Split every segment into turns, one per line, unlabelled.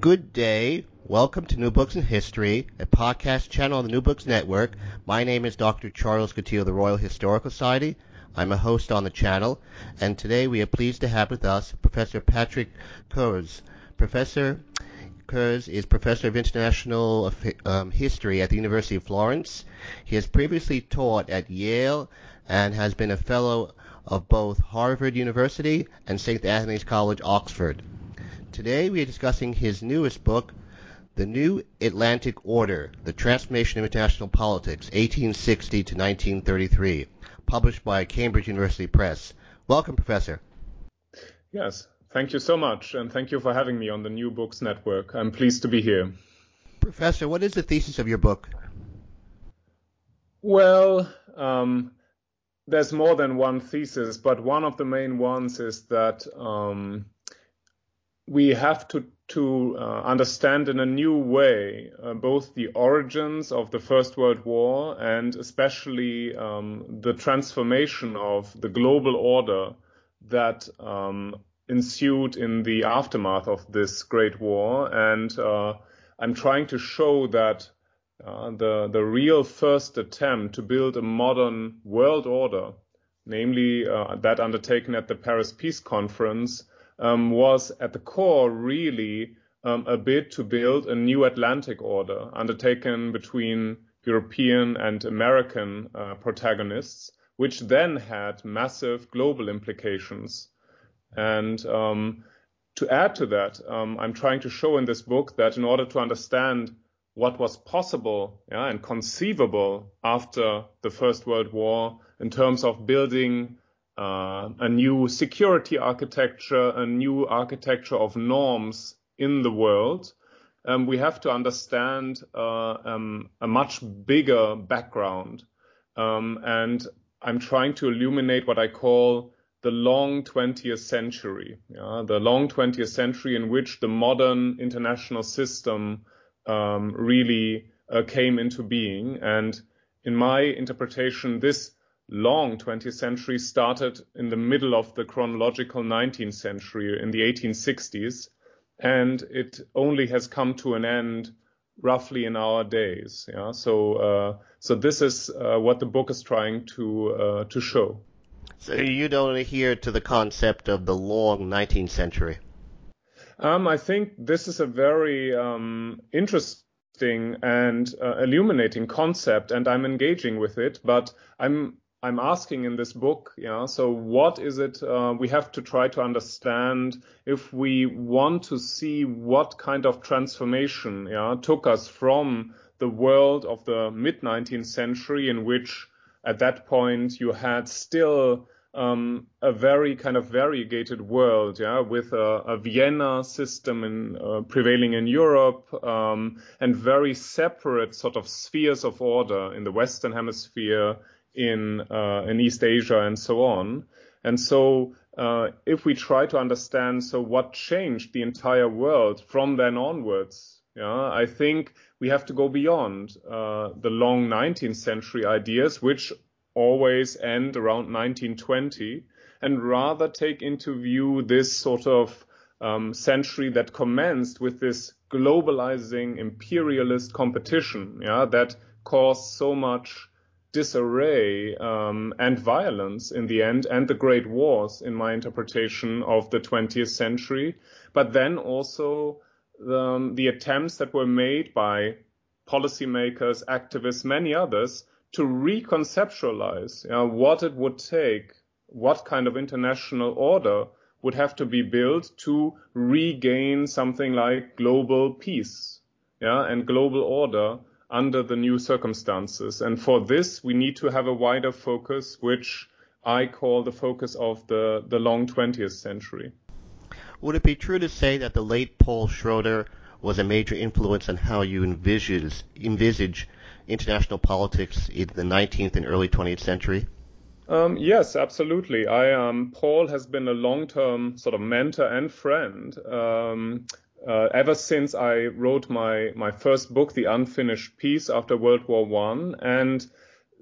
Good day. Welcome to New Books in History, a podcast channel on the New Books Network. My name is Dr. Charles Coutinho of the Royal Historical Society. I'm a host on the channel, and today we are pleased to have with us Professor Patrick Cohrs. Professor Cohrs is Professor of International um, History at the University of Florence. He has previously taught at Yale and has been a fellow of both Harvard University and St. Antony's College, Oxford. Today we are discussing his newest book, The New Atlantic Order, The Transformation of International Politics, 1860 to 1933, published by Cambridge University Press. Welcome, Professor.
Yes, thank you so much, and thank you for having me on the New Books Network. I'm pleased to be here.
Professor, what is the thesis of your book?
Well, um, there's more than one thesis, but one of the main ones is that um, we have to to uh, understand in a new way uh, both the origins of the First World War and especially um, the transformation of the global order that um, ensued in the aftermath of this great war. And uh, I'm trying to show that uh, the the real first attempt to build a modern world order, namely uh, that undertaken at the Paris Peace Conference um, was at the core really um, a bid to build a new Atlantic order undertaken between European and American uh, protagonists, which then had massive global implications. And um, to add to that, um, I'm trying to show in this book that in order to understand what was possible yeah, and conceivable after the First World War in terms of building uh, a new security architecture, a new architecture of norms in the world, um, we have to understand uh, um, a much bigger background. Um, and I'm trying to illuminate what I call the long 20th century, yeah? the long 20th century in which the modern international system um, really uh, came into being. And in my interpretation, this long 20th century started in the middle of the chronological 19th century in the 1860s, and it only has come to an end roughly in our days. Yeah, so uh, so this is uh, what the book is trying to uh, to show.
So you don't adhere to the concept of the long 19th century.
Um, I think this is a very um, interesting and uh, illuminating concept, and I'm engaging with it. But I'm I'm asking in this book, yeah. So what is it uh, we have to try to understand if we want to see what kind of transformation, yeah, took us from the world of the mid 19th century, in which at that point you had still um, a very kind of variegated world, yeah, with a, a Vienna system in, uh, prevailing in Europe, um, and very separate sort of spheres of order in the Western Hemisphere in uh, in East Asia and so on. And so, uh, if we try to understand, so what changed the entire world from then onwards, yeah, I think we have to go beyond uh, the long 19th century ideas, which always end around 1920, and rather take into view this sort of um, century that commenced with this globalizing imperialist competition, yeah, that caused so much disarray um, and violence in the end, and the great wars, in my interpretation of the 20th century. But then also the, um, the attempts that were made by policymakers, activists, many others to reconceptualize you know, what it would take, what kind of international order would have to be built to regain something like global peace, yeah, and global order under the new circumstances. And for this, we need to have a wider focus, which I call the focus of the, the long 20th century.
Would it be true to say that the late Paul Schroeder was a major influence on how you envisage, envisage international politics in the 19th and early 20th century?
Um, yes, absolutely. I um, Paul has been a long-term sort of mentor and friend. Um, uh, ever since I wrote my my first book, The Unfinished Peace, after World War One, and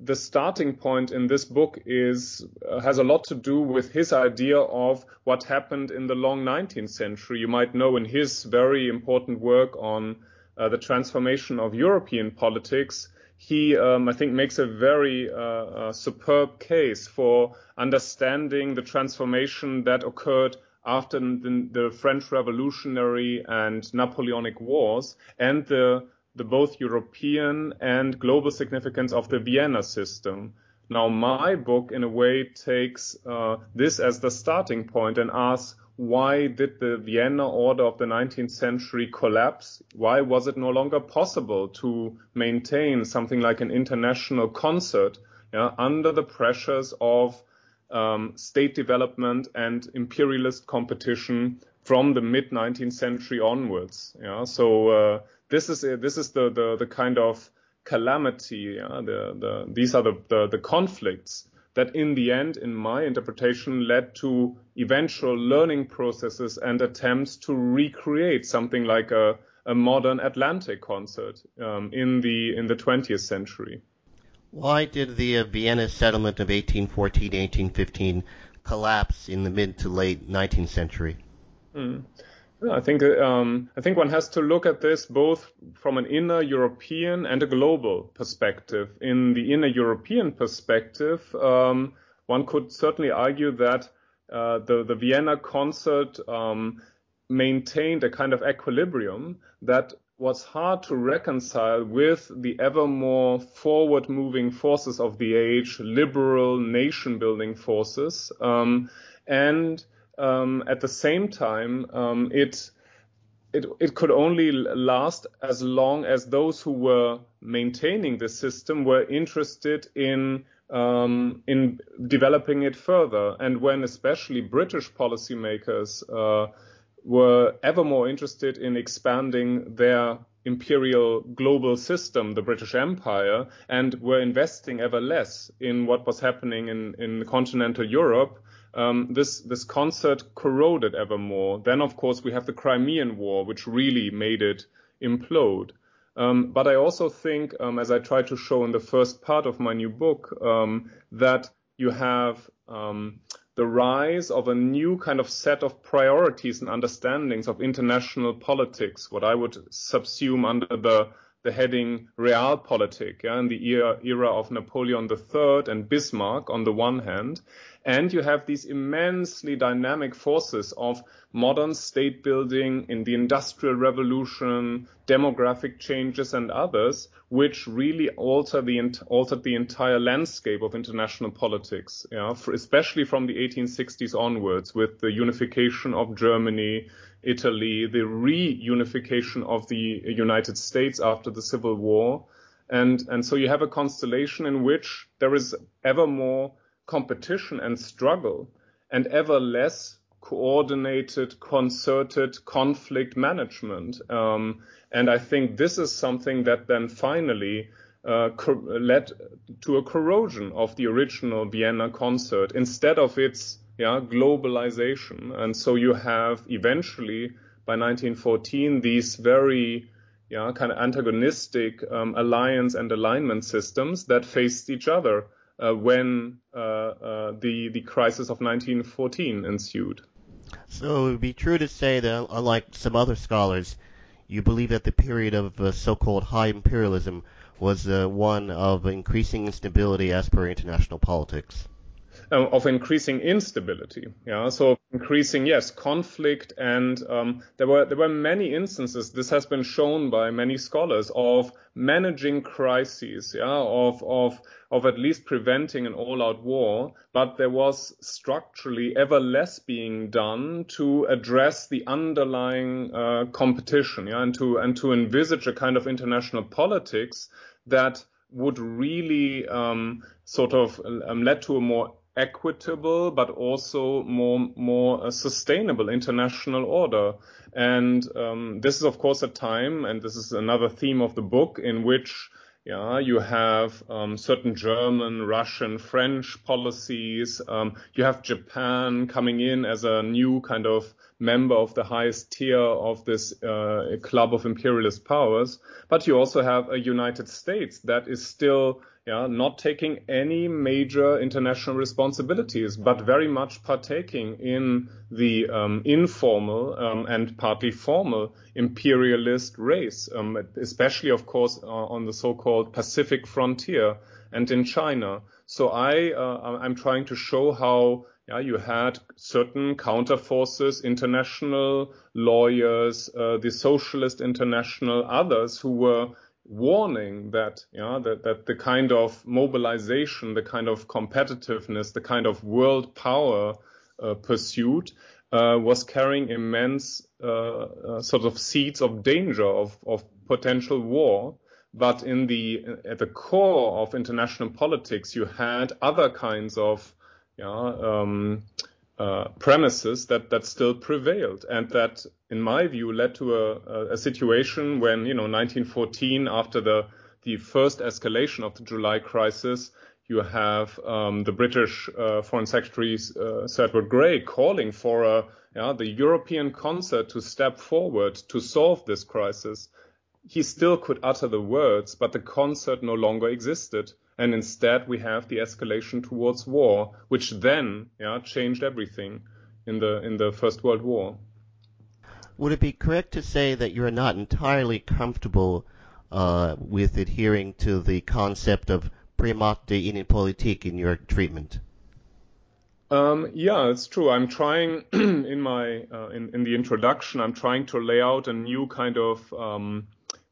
the starting point in this book is uh, has a lot to do with his idea of what happened in the long 19th century. You might know in his very important work on uh, the transformation of European politics, he um, I think makes a very uh, uh superb case for understanding the transformation that occurred after the, the French Revolutionary and Napoleonic Wars and the the both European and global significance of the Vienna system. Now, my book, in a way, takes uh, this as the starting point and asks why did the Vienna order of the 19th century collapse? Why was it no longer possible to maintain something like an international concert yeah, under the pressures of um, state development and imperialist competition from the mid 19th century onwards? Yeah, so uh, this is this is the the, the kind of calamity. Yeah? The, the, these are the, the, the conflicts that in the end, in my interpretation, led to eventual learning processes and attempts to recreate something like a, a modern Atlantic concert um, in the in the 20th century.
Why did the uh, Vienna settlement of 1814-1815 collapse in the mid to late 19th century?
Mm. I think um, I think one has to look at this both from an inner European and a global perspective. In the inner European perspective, um, one could certainly argue that uh, the the Vienna concert um, maintained a kind of equilibrium that was hard to reconcile with the ever more forward moving forces of the age, liberal nation building forces, um, and um, at the same time, um, it it it could only last as long as those who were maintaining the system were interested in um, in developing it further, and when especially British policymakers uh, were ever more interested in expanding their imperial global system, the British Empire, and were investing ever less in what was happening in, in continental Europe, um, this this concert corroded ever more. Then, of course, we have the Crimean War, which really made it implode. Um, but I also think, um, as I try to show in the first part of my new book, um, that you have um, the rise of a new kind of set of priorities and understandings of international politics, what I would subsume under the the heading Realpolitik, yeah, in the era, era of Napoleon III and Bismarck on the one hand, and you have these immensely dynamic forces of modern state building in the industrial revolution, demographic changes and others, which really alter the, altered the entire landscape of international politics, yeah, for, especially from the 1860s onwards with the unification of Germany, Italy, the reunification of the United States after the Civil War. And, and so you have a constellation in which there is ever more competition and struggle and ever less coordinated, concerted conflict management. Um, and I think this is something that then finally uh, led to a corrosion of the original Vienna concert instead of its yeah, globalization. And so you have eventually by 1914 these very yeah, kind of antagonistic um, alliance and alignment systems that faced each other uh, when uh, uh, the the crisis of 1914 ensued.
So it would be true to say that, unlike some other scholars, you believe that the period of uh, so-called high imperialism was uh, one of increasing instability as per international politics
um, of increasing instability. Yeah, so increasing yes conflict, and um, there were there were many instances. This has been shown by many scholars of managing crises. Yeah, of of of at least preventing an all-out war, but there was structurally ever less being done to address the underlying uh, competition. Yeah, and to and to envisage a kind of international politics that would really um, sort of um, led to a more equitable but also more more uh, sustainable international order. And um, this is of course a time, and this is another theme of the book, in which yeah, you have um, certain German, Russian, French policies. Um, you have Japan coming in as a new kind of member of the highest tier of this uh, club of imperialist powers. But you also have a United States that is still yeah, not taking any major international responsibilities, but very much partaking in the um, informal um, and partly formal imperialist race, um, especially, of course, uh, on the so-called Pacific frontier and in China. So I, uh, I'm trying to show how yeah, you had certain counter forces, international lawyers, uh, the Socialist International, others who were warning that yeah that, that the kind of mobilization the kind of competitiveness the kind of world power uh, pursuit uh, was carrying immense uh, uh sort of seeds of danger of, of potential war. But in the at the core of international politics you had other kinds of yeah um, uh, premises that that still prevailed, and that, in my view, led to a, a situation when you know 1914, after the the first escalation of the July crisis, you have um, the British uh, Foreign Secretary uh, Sir Edward Grey calling for a the European concert to step forward to solve this crisis. He still could utter the words, but the concert no longer existed and instead we have the escalation towards war, which then yeah, changed everything in the in the First World War.
Would it be correct to say that you're not entirely comfortable uh, with adhering to the concept of primat der innenpolitik in your treatment?
Um, yeah, it's true. I'm trying in my uh, in, in the introduction. I'm trying to lay out a new kind of um,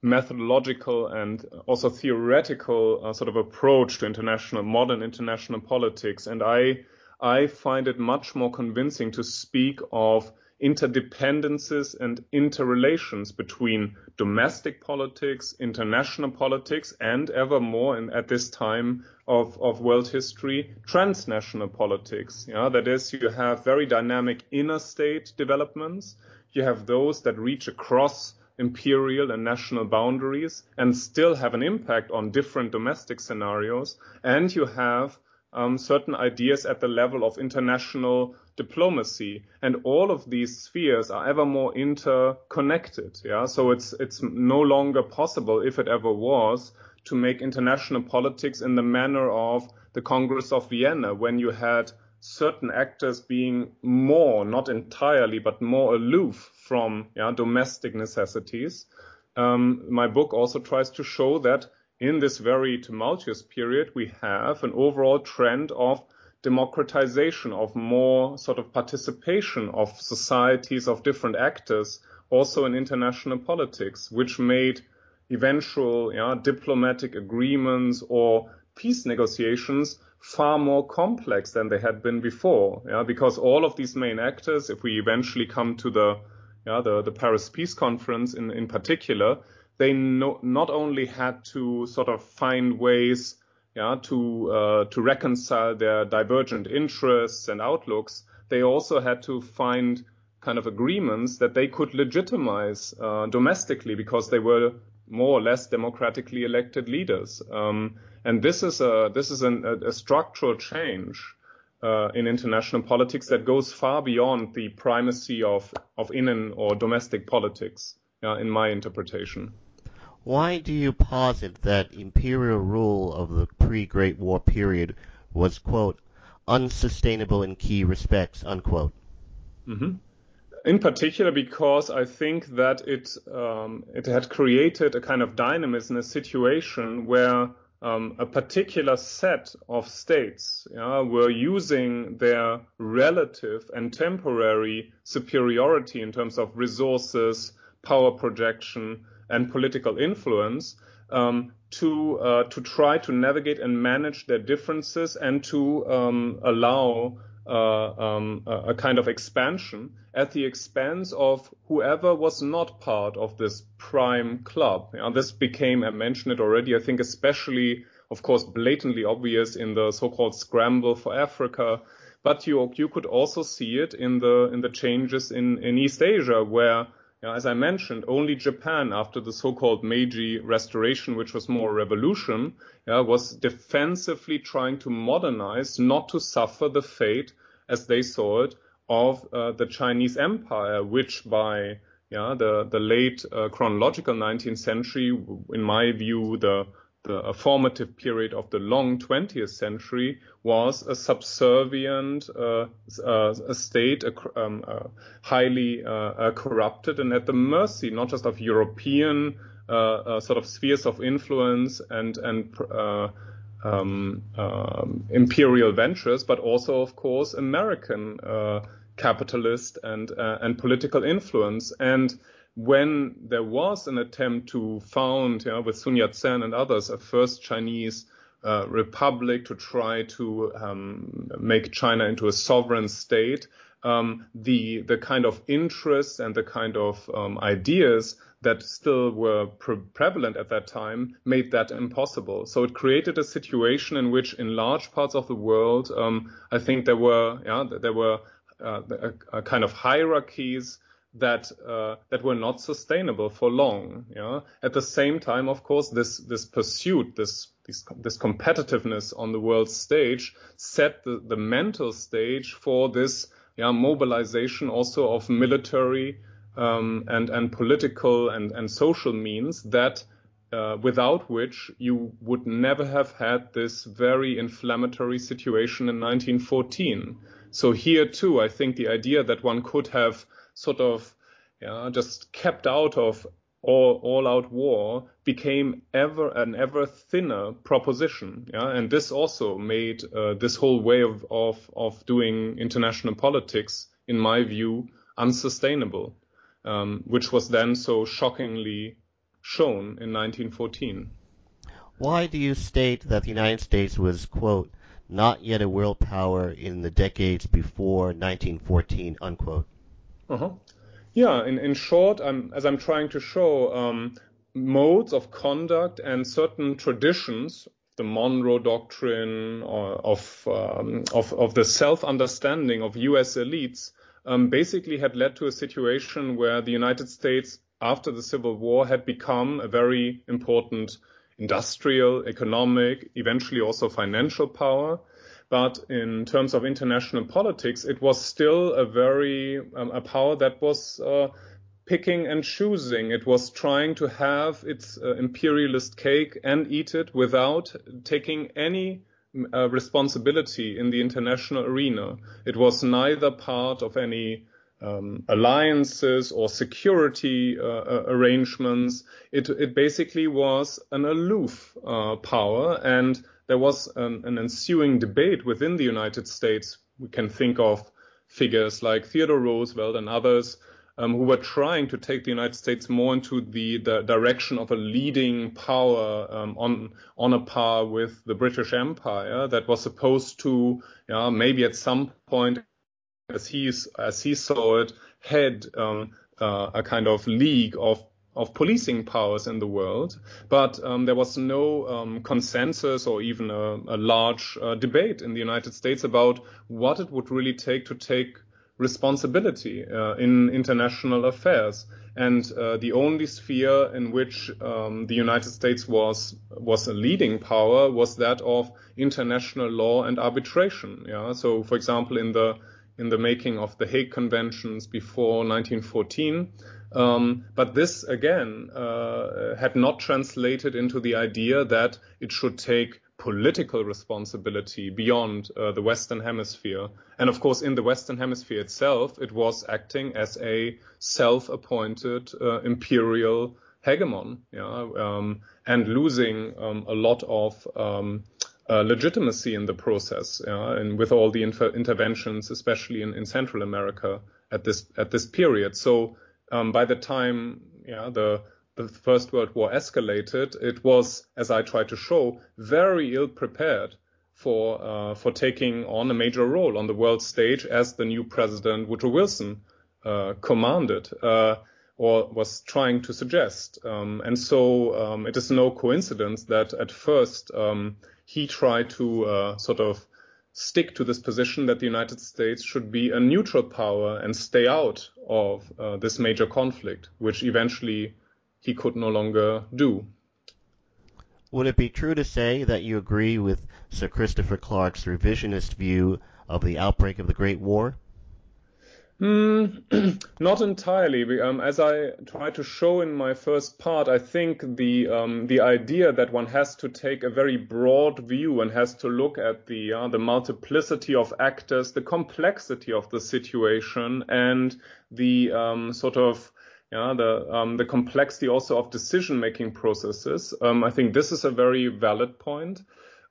methodological and also theoretical uh, sort of approach to international modern international politics and i i find it much more convincing to speak of interdependencies and interrelations between domestic politics, international politics, and ever more in, at this time of, of world history, transnational politics. Yeah, that is, you have very dynamic inner state developments. You have those that reach across imperial and national boundaries and still have an impact on different domestic scenarios. And you have um, certain ideas at the level of international diplomacy. And all of these spheres are ever more interconnected. Yeah. So it's, it's no longer possible, if it ever was, to make international politics in the manner of the Congress of Vienna when you had certain actors being more, not entirely, but more aloof from yeah, domestic necessities. Um, my book also tries to show that in this very tumultuous period, we have an overall trend of democratization, of more sort of participation of societies, of different actors, also in international politics, which made eventual yeah, diplomatic agreements or peace negotiations far more complex than they had been before. Yeah, because all of these main actors, if we eventually come to the yeah, the, the Paris Peace Conference in, in particular, they no, not only had to sort of find ways yeah, to uh, to reconcile their divergent interests and outlooks, they also had to find kind of agreements that they could legitimize uh, domestically because they were more or less democratically elected leaders. Um, and this is a this is an, a, a structural change uh, in international politics that goes far beyond the primacy of of in or domestic politics. Uh, in my interpretation.
Why do you posit that imperial rule of the pre-Great War period was quote unsustainable in key respects unquote?
Mm-hmm in particular because I think that it um, it had created a kind of dynamism, in a situation where um, a particular set of states yeah, were using their relative and temporary superiority in terms of resources, power projection, and political influence um, to uh, to try to navigate and manage their differences and to um, allow um, a kind of expansion at the expense of whoever was not part of this prime club. this became, I mentioned it already, I think especially of course, blatantly obvious in the so-called scramble for Africa. But you you could also see it in the in the changes in in East Asia, where know, as I mentioned, only Japan, after the so-called Meiji Restoration, which was more a revolution, yeah, was defensively trying to modernize, not to suffer the fate, as they saw it, of uh, the Chinese Empire, which by yeah, the the late uh, chronological 19th century, in my view, the the formative period of the long 20th century was a subservient uh, uh, a state, a, um, uh, highly uh, corrupted and at the mercy not just of European uh, uh, sort of spheres of influence and and um, um, imperial ventures, but also, of course, American capitalist and and political influence. And when there was an attempt to found, you know, with Sun Yat-sen and others, a first Chinese uh, republic to try to um, make China into a sovereign state, um, the the kind of interests and the kind of um, ideas that still were pre- prevalent at that time made that impossible. So it created a situation in which, in large parts of the world, um, I think there were yeah there were uh, a, a kind of hierarchies that uh, that were not sustainable for long. Yeah. At the same time, of course, this this pursuit, this this, this competitiveness on the world stage set the, the mental stage for this yeah, mobilization also of military um, and and political and and social means that. Uh, without which you would never have had this very inflammatory situation in 1914. So here too, I think the idea that one could have sort of yeah, just kept out of all, all out war became ever an ever thinner proposition. Yeah, and this also made uh, this whole way of, of, of doing international politics, in my view, unsustainable, um, which was then so shockingly shown in 1914.
Why do you state that the United States was, quote, not yet a world power in the decades before 1914, unquote?
Uh-huh. Yeah, in, in short, I'm, as I'm trying to show, um, modes of conduct and certain traditions, the Monroe Doctrine, or of, um, of, of the self understanding of US elites, um, basically had led to a situation where the United States, after the Civil War, had become a very important industrial, economic, eventually also financial power. But in terms of international politics, it was still a very um, a power that was uh, picking and choosing. It was trying to have its uh, imperialist cake and eat it without taking any uh, responsibility in the international arena. It was neither part of any um, alliances or security uh, uh arrangements. It, it basically was an aloof uh, power and there was an, an ensuing debate within the United States. We can think of figures like Theodore Roosevelt and others um, who were trying to take the United States more into the, the direction of a leading power um, on on a par with the British Empire that was supposed to, yeah, maybe at some point, as he as he saw it, head um, uh, a kind of league of of policing powers in the world, but um, there was no um, consensus or even a, a large uh, debate in the United States about what it would really take to take responsibility uh, in international affairs. And uh, the only sphere in which um, the United States was was a leading power was that of international law and arbitration. Yeah. So, for example, in the in the making of the Hague Conventions before 1914, um, but this again uh, had not translated into the idea that it should take political responsibility beyond uh, the Western Hemisphere. And of course, in the Western Hemisphere itself, it was acting as a self-appointed uh, imperial hegemon, yeah, um, and losing um, a lot of um, uh, legitimacy in the process, yeah, and with all the inter- interventions, especially in, in Central America at this at this period. So um, by the time the the First World War escalated, it was, as I tried to show, very ill prepared for uh, for taking on a major role on the world stage as the new president Woodrow Wilson uh, commanded. Uh, or was trying to suggest. Um, and so um, it is no coincidence that at first um, he tried to uh, sort of stick to this position that the United States should be a neutral power and stay out of uh, this major conflict, which eventually he could no longer do.
Would it be true to say that you agree with Sir Christopher Clark's revisionist view of the outbreak of the Great War?
Mm, not entirely. Um, as I tried to show in my first part, I think the um, the idea that one has to take a very broad view and has to look at the uh, the multiplicity of actors, the complexity of the situation, and the um, sort of yeah, the um, the complexity also of decision making processes. Um, I think this is a very valid point.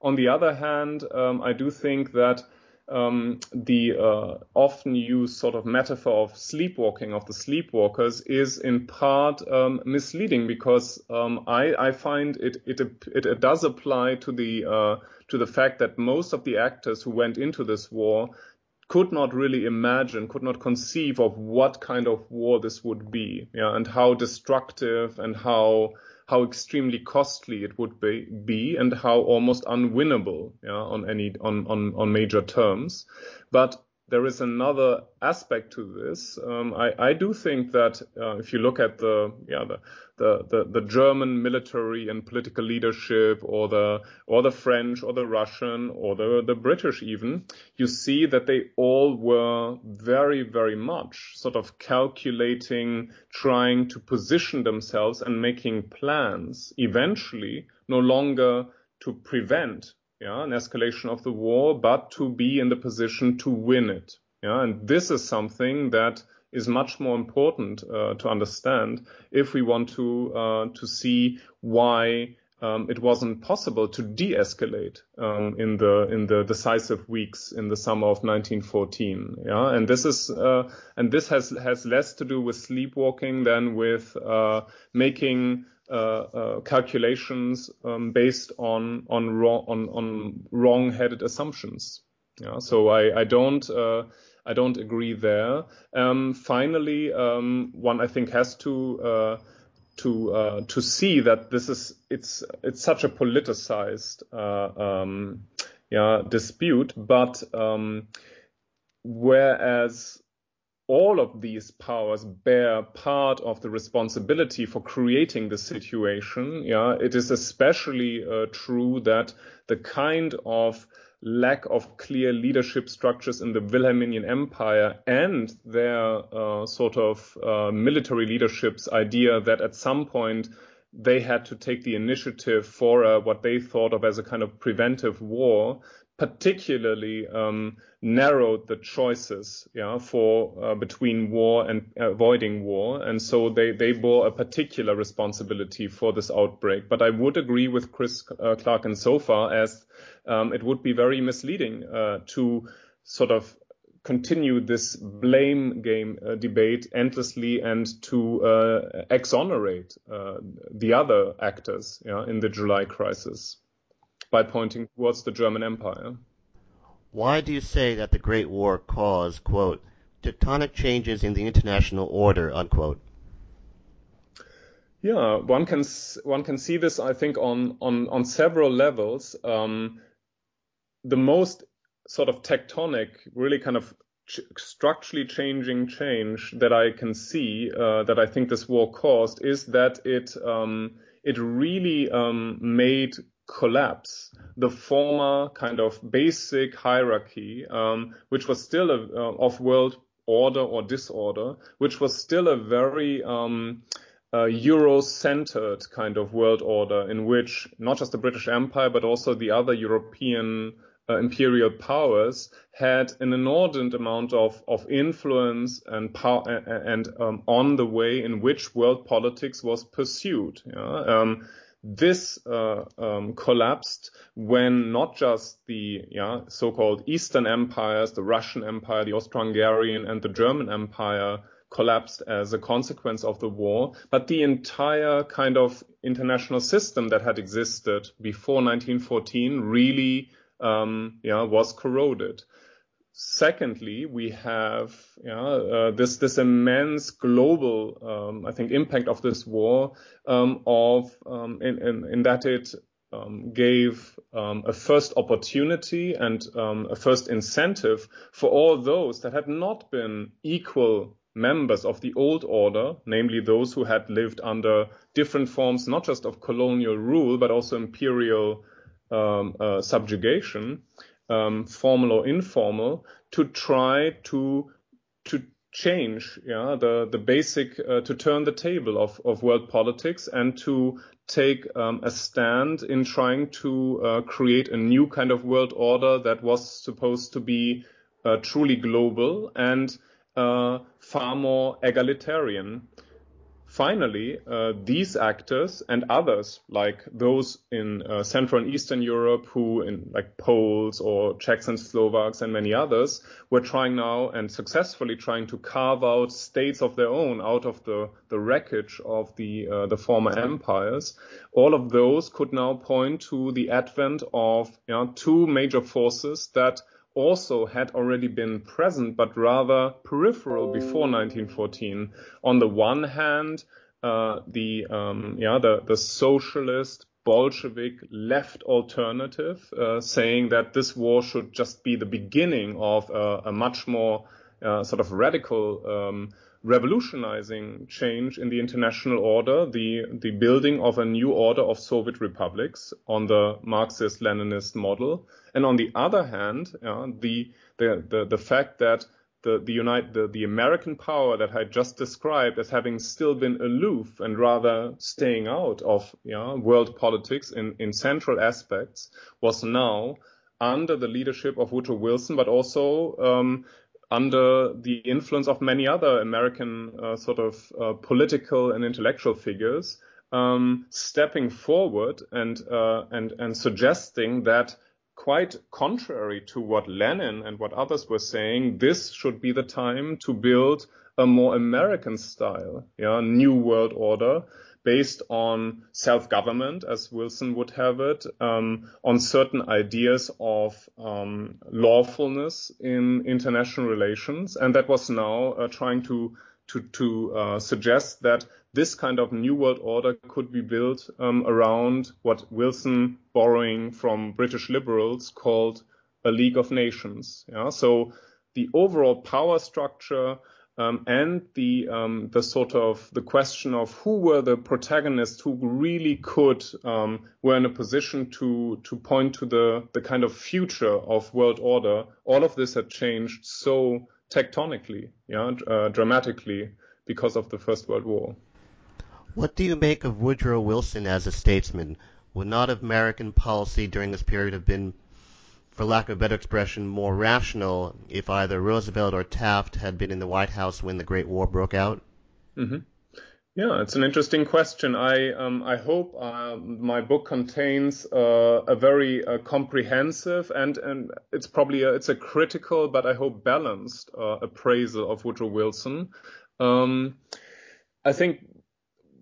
On the other hand, um, I do think that um, the uh, often used sort of metaphor of sleepwalking of the sleepwalkers is in part um, misleading because um, I, I, find it, it, it it does apply to the uh, to the fact that most of the actors who went into this war could not really imagine, could not conceive of what kind of war this would be, yeah, and how destructive and how how extremely costly it would be, be and how almost unwinnable yeah, on any on, on, on major terms. But there is another aspect to this. Um, I, I, do think that uh, if you look at the, yeah, the, the, the, the, German military and political leadership or the, or the French or the Russian or the, the British even, you see that they all were very, very much sort of calculating, trying to position themselves and making plans eventually no longer to prevent yeah, an escalation of the war, but to be in the position to win it. Yeah, and this is something that is much more important uh, to understand if we want to uh, to see why um, it wasn't possible to de-escalate um, in the in the decisive weeks in the summer of 1914. Yeah, and this is uh, and this has has less to do with sleepwalking than with uh, making calculations um, based on on wrong on, on wrong-headed assumptions. Yeah, so I I don't uh, I don't agree there. Um, finally, um, one I think has to uh, to uh, to see that this is it's it's such a politicized uh, um, yeah dispute, but um, whereas all of these powers bear part of the responsibility for creating the situation. Yeah, it is especially uh, true that the kind of lack of clear leadership structures in the Wilhelminian Empire and their uh, sort of uh, military leadership's idea that at some point they had to take the initiative for uh, what they thought of as a kind of preventive war particularly um, narrowed the choices yeah, for uh, between war and avoiding war, and so they they bore a particular responsibility for this outbreak. But I would agree with Chris uh, Clark in so far as um, it would be very misleading uh, to sort of continue this blame game uh, debate endlessly and to uh, exonerate uh, the other actors yeah, in the July crisis by pointing towards the German Empire.
Why do you say that the Great War caused, quote, tectonic changes in the international order, unquote?
Yeah, one can one can see this, I think, on on on several levels. Um, the most sort of tectonic, really kind of ch- structurally changing change that I can see uh, that I think this war caused is that it um, it really um, made collapse the former kind of basic hierarchy, um, which was still a, uh, of world order or disorder, which was still a very um, uh, Euro-centered kind of world order in which not just the British Empire but also the other European uh, imperial powers had an inordinate amount of, of influence and power and, um, on the way in which world politics was pursued. Yeah? Um, this uh, um, collapsed when not just the yeah, so-called Eastern empires, the Russian Empire, the Austro-Hungarian, and the German Empire collapsed as a consequence of the war, but the entire kind of international system that had existed before 1914 really um, yeah, was corroded. Secondly, we have uh, this this immense global, um, I think, impact of this war um, of um, in, in, in, that it um, gave um, a first opportunity and um, a first incentive for all those that had not been equal members of the old order, namely those who had lived under different forms, not just of colonial rule, but also imperial uh, subjugation um, formal or informal, to try to to change yeah, the the basic uh, to turn the table of of world politics and to take um, a stand in trying to uh, create a new kind of world order that was supposed to be uh, truly global and uh, far more egalitarian finally, uh, these actors and others, like those in uh, Central and Eastern Europe, who in like Poles or Czechs and Slovaks and many others, were trying now and successfully trying to carve out states of their own out of the, the wreckage of the uh, the former empires. All of those could now point to the advent of you know, two major forces that also had already been present, but rather peripheral before 1914. On the one hand, uh, the um, yeah the the socialist Bolshevik left alternative, uh, saying that this war should just be the beginning of a, a much more uh, sort of radical um, revolutionizing change in the international order, the, the building of a new order of Soviet republics on the Marxist-Leninist model. And on the other hand, the, the, the, the fact that the, the, United, the, the American power that I just described as having still been aloof and rather staying out of world politics in, in central aspects was now under the leadership of Woodrow Wilson, but also um, under the influence of many other American uh, sort of uh, political and intellectual figures, um, stepping forward and uh, and and suggesting that quite contrary to what Lenin and what others were saying, this should be the time to build a more American style, yeah, new world order based on self-government, as Wilson would have it, um, on certain ideas of um, lawfulness in international relations, and that was now uh, trying to to, to uh, suggest that this kind of new world order could be built um, around what Wilson, borrowing from British liberals, called a League of Nations. Yeah? So the overall power structure um, and the um, the sort of the question of who were the protagonists who really could um, were in a position to to point to the the kind of future of world order. All of this had changed so tectonically, yeah, uh, dramatically because of the First World War.
What do you make of Woodrow Wilson as a statesman? Would not American policy during this period have been for lack of better expression, more rational if either Roosevelt or Taft had been in the White House when the Great War broke out?
Mm-hmm. Yeah, it's an interesting question. I um, I hope uh, my book contains uh, a very uh, comprehensive and and it's probably a, it's a critical but I hope balanced uh, appraisal of Woodrow Wilson. Um, I think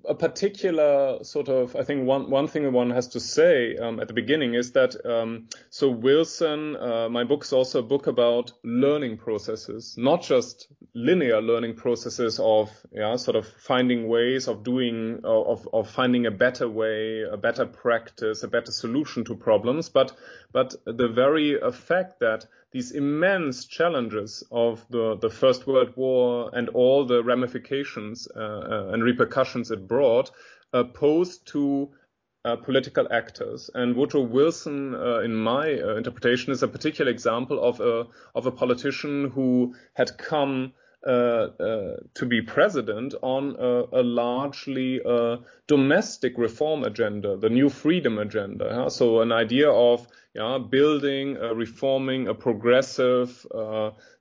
a particular sort of, I think one, one thing one has to say um, at the beginning is that, um, so Wilson, uh, my book is also a book about learning processes, not just linear learning processes of, yeah, sort of finding ways of doing, of, of finding a better way, a better practice, a better solution to problems, but, but the very fact that these immense challenges of the, the First World War and all the ramifications uh, uh, and repercussions it brought uh, posed to uh, political actors. And Woodrow Wilson, uh, in my uh, interpretation, is a particular example of a of a politician who had come Uh, uh, to be president on a, a largely uh, domestic reform agenda, the new freedom agenda. Yeah? So an idea of yeah, building, uh, reforming a progressive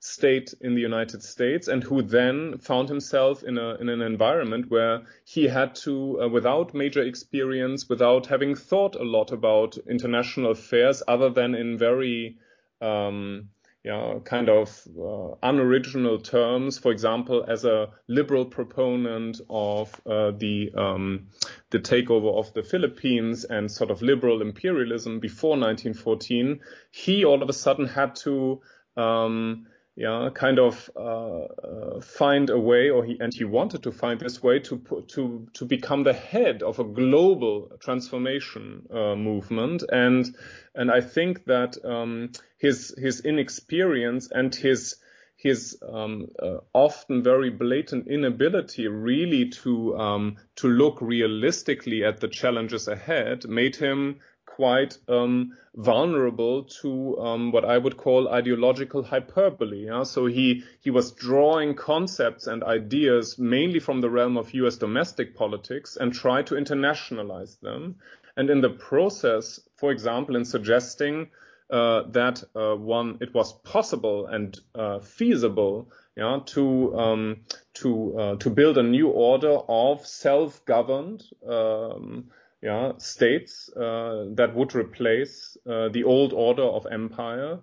state in the United States, and who then found himself in a in an environment where he had to, without major experience, without having thought a lot about international affairs, other than in very um, yeah, kind of uh, unoriginal terms. For example, as a liberal proponent of uh, the um, the takeover of the Philippines and sort of liberal imperialism before 1914, he all of a sudden had to um, yeah, kind of uh, uh, find a way, or he and he wanted to find this way to to to become the head of a global transformation uh, movement, and and I think that um, his his inexperience and his his um, uh, often very blatant inability really to um, to look realistically at the challenges ahead made him quite um, vulnerable to um, what I would call ideological hyperbole. Yeah? So he he was drawing concepts and ideas mainly from the realm of U.S. domestic politics and tried to internationalize them. And in the process, for example, in suggesting uh, that uh, one it was possible and uh, feasible yeah, to um, to uh, to build a new order of self-governed um, yeah, states uh, that would replace uh, the old order of empire,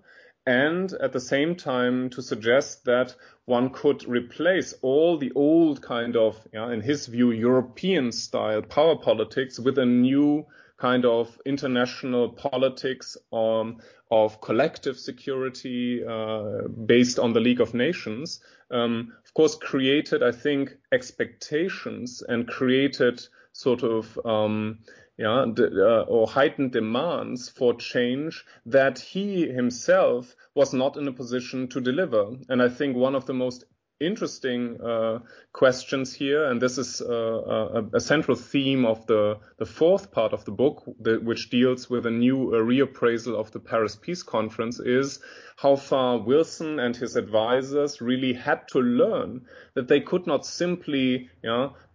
and at the same time to suggest that one could replace all the old kind of, yeah, in his view, European style power politics with a new kind of international politics um, of collective security uh, based on the League of Nations, um, of course, created, I think, expectations and created sort of um, yeah, uh, or heightened demands for change that he himself was not in a position to deliver. And I think one of the most interesting uh, questions here, and this is uh, a, a, central theme of the, the fourth part of the book, the, which deals with a new uh, reappraisal of the Paris Peace Conference, is how far Wilson and his advisors really had to learn that they could not simply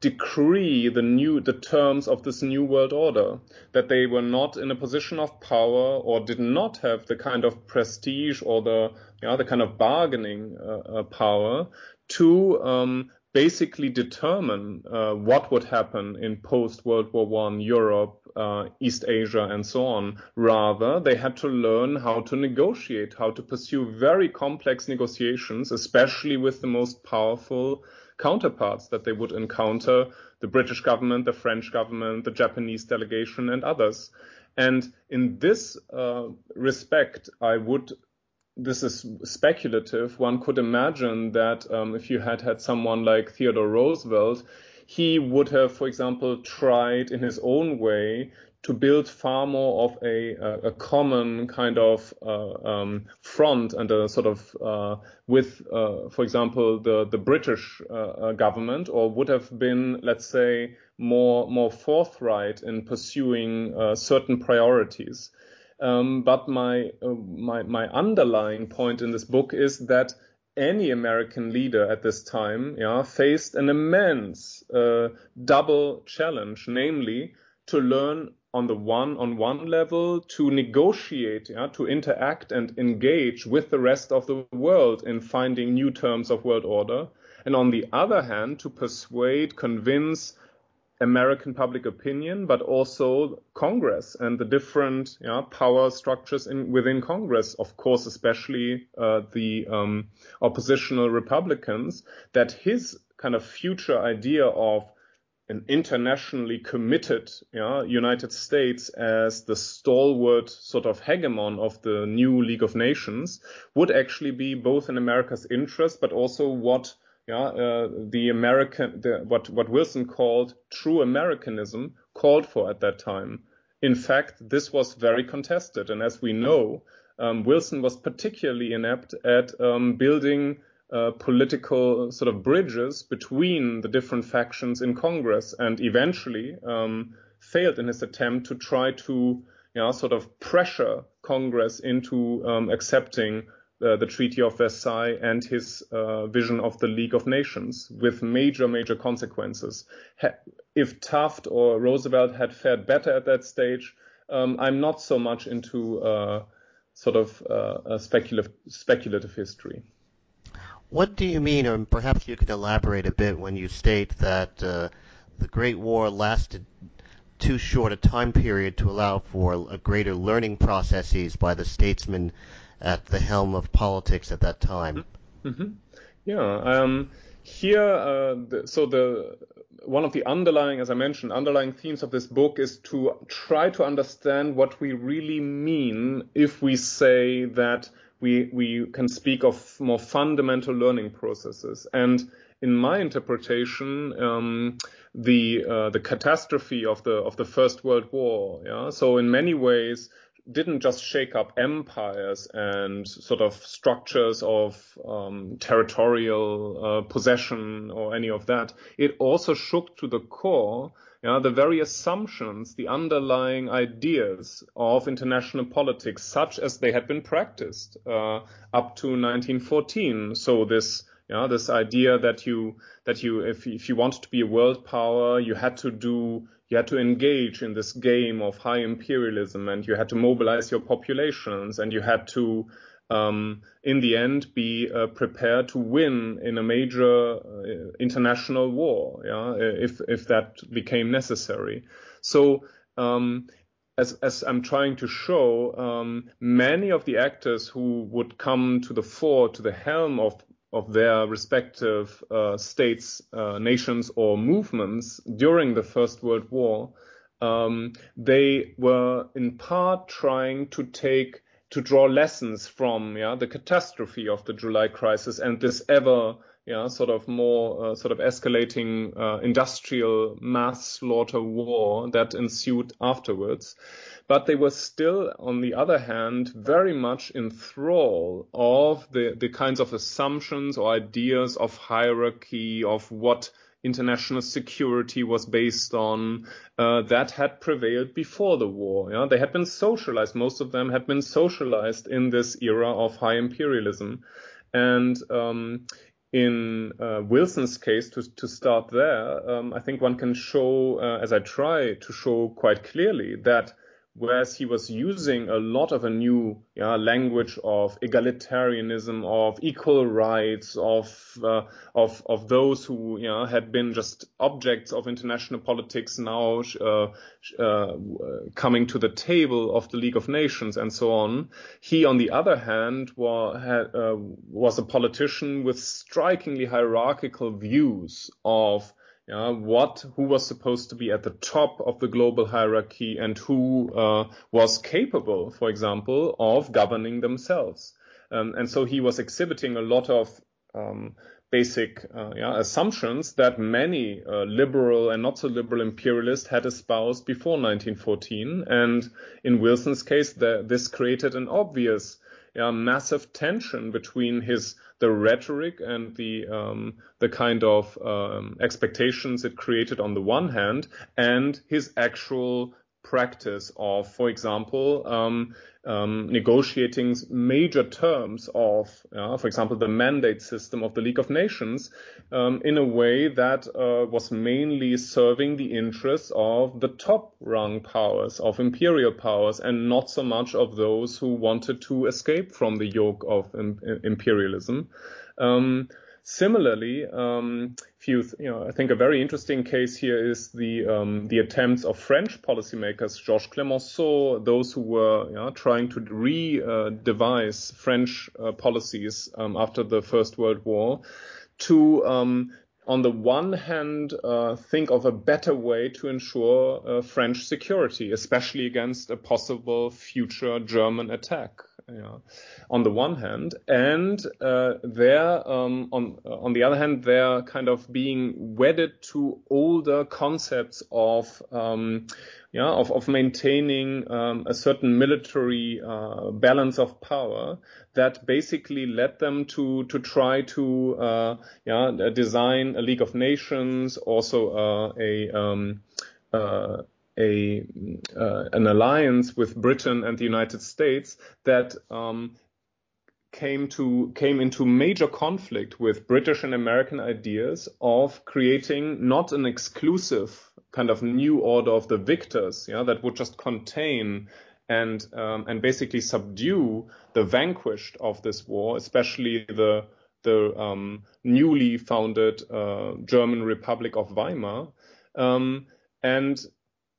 decree the new the terms of this new world order, that they were not in a position of power or did not have the kind of prestige or the the kind of bargaining uh, uh power to um, basically determine uh, what would happen in post World War One Europe, uh, East Asia, and so on. Rather, they had to learn how to negotiate, how to pursue very complex negotiations, especially with the most powerful counterparts that they would encounter the British government, the French government, the Japanese delegation, and others. And in this uh, respect, I would this is speculative. One could imagine that um, if you had had someone like Theodore Roosevelt, he would have, for example, tried in his own way to build far more of a, a, common kind of uh, um, front and a sort of uh, with, uh, for example, the the British uh, uh, government, or would have been, let's say, more more forthright in pursuing uh, certain priorities. Um, but my, uh, my, my underlying point in this book is that any American leader at this time yeah, faced an immense uh, double challenge, namely to learn on the one on one level to negotiate, yeah, to interact and engage with the rest of the world in finding new terms of world order, and on the other hand to persuade, convince, American public opinion, but also Congress and the different power structures in, within Congress, of course, especially uh, the um, oppositional Republicans, that his kind of future idea of an internationally committed United States as the stalwart sort of hegemon of the new League of Nations would actually be both in America's interest, but also what yeah, uh, the American, the, what what Wilson called true Americanism called for at that time. In fact, this was very contested, and as we know, um, Wilson was particularly inept at um, building uh, political sort of bridges between the different factions in Congress, and eventually um, failed in his attempt to try to, you know, sort of pressure Congress into um, accepting uh, the Treaty of Versailles and his uh, vision of the League of Nations with major, major consequences. Ha- if Taft or Roosevelt had fared better at that stage, um, I'm not so much into uh, sort of uh, speculative, speculative history.
What do you mean, or perhaps you could elaborate a bit when you state that uh, the Great War lasted too short a time period to allow for a greater learning processes by the statesmen at the helm of politics at that time.
Mm-hmm. Yeah. Um, here, uh, the, so the one of the underlying, as I mentioned, underlying themes of this book is to try to understand what we really mean if we say that we we can speak of more fundamental learning processes. And in my interpretation, um, the uh, the catastrophe of the of the First World War, yeah. So in many ways, didn't just shake up empires and sort of structures of um, territorial uh, possession or any of that. It also shook to the core yeah, the very assumptions, the underlying ideas of international politics, such as they had been practiced uh, up to 1914. So this yeah, this idea that you that you if if you wanted to be a world power, you had to do you had to engage in this game of high imperialism, and you had to mobilize your populations, and you had to um, in the end be uh, prepared to win in a major uh, international war, yeah, if if that became necessary. So um, as, as I'm trying to show, um, many of the actors who would come to the fore, to the helm of of their respective uh, states, uh, nations, or movements during the First World War, um, they were in part trying to take to draw lessons from yeah, the catastrophe of the July crisis and this ever yeah, sort of more uh, sort of escalating uh, industrial mass slaughter war that ensued afterwards but they were still, on the other hand, very much in thrall of the, the kinds of assumptions or ideas of hierarchy, of what international security was based on uh, that had prevailed before the war. Yeah? They had been socialized. Most of them had been socialized in this era of high imperialism. And um, in uh, Wilson's case, to, to start there, um, I think one can show, uh, as I try to show quite clearly, that whereas he was using a lot of a new yeah, language of egalitarianism, of equal rights, of uh, of of those who had been just objects of international politics now uh, uh, coming to the table of the League of Nations and so on. He, on the other hand, had, uh, was a politician with strikingly hierarchical views of yeah, what who was supposed to be at the top of the global hierarchy and who uh, was capable, for example, of governing themselves. Um, and so he was exhibiting a lot of um, basic uh, yeah, assumptions that many uh, liberal and not so liberal imperialists had espoused before 1914. And in Wilson's case, the, this created an obvious yeah, massive tension between his the rhetoric and the um, the kind of um, expectations it created on the one hand, and his actual practice of, for example, um, um, negotiating major terms of, uh, for example, the mandate system of the League of Nations um, in a way that uh, was mainly serving the interests of the top rung powers, of imperial powers, and not so much of those who wanted to escape from the yoke of Im- imperialism. Um, Similarly, um, if you, you know, I think a very interesting case here is the um, the attempts of French policymakers, Georges Clemenceau, those who were you know, trying to re-devise French uh, policies um, after the First World War, to um, on the one hand, uh, think of a better way to ensure uh, French security, especially against a possible future German attack yeah, on the one hand, and uh, they're um, on on the other hand they're kind of being wedded to older concepts of um, yeah of of maintaining um, a certain military uh, balance of power that basically led them to to try to uh, yeah design a League of Nations, also uh, a um, uh, a uh, an alliance with Britain and the United States that um, came to came into major conflict with British and American ideas of creating not an exclusive kind of new order of the victors, yeah, that would just contain and um, and basically subdue the vanquished of this war, especially the the um, newly founded uh, German Republic of Weimar. Um, and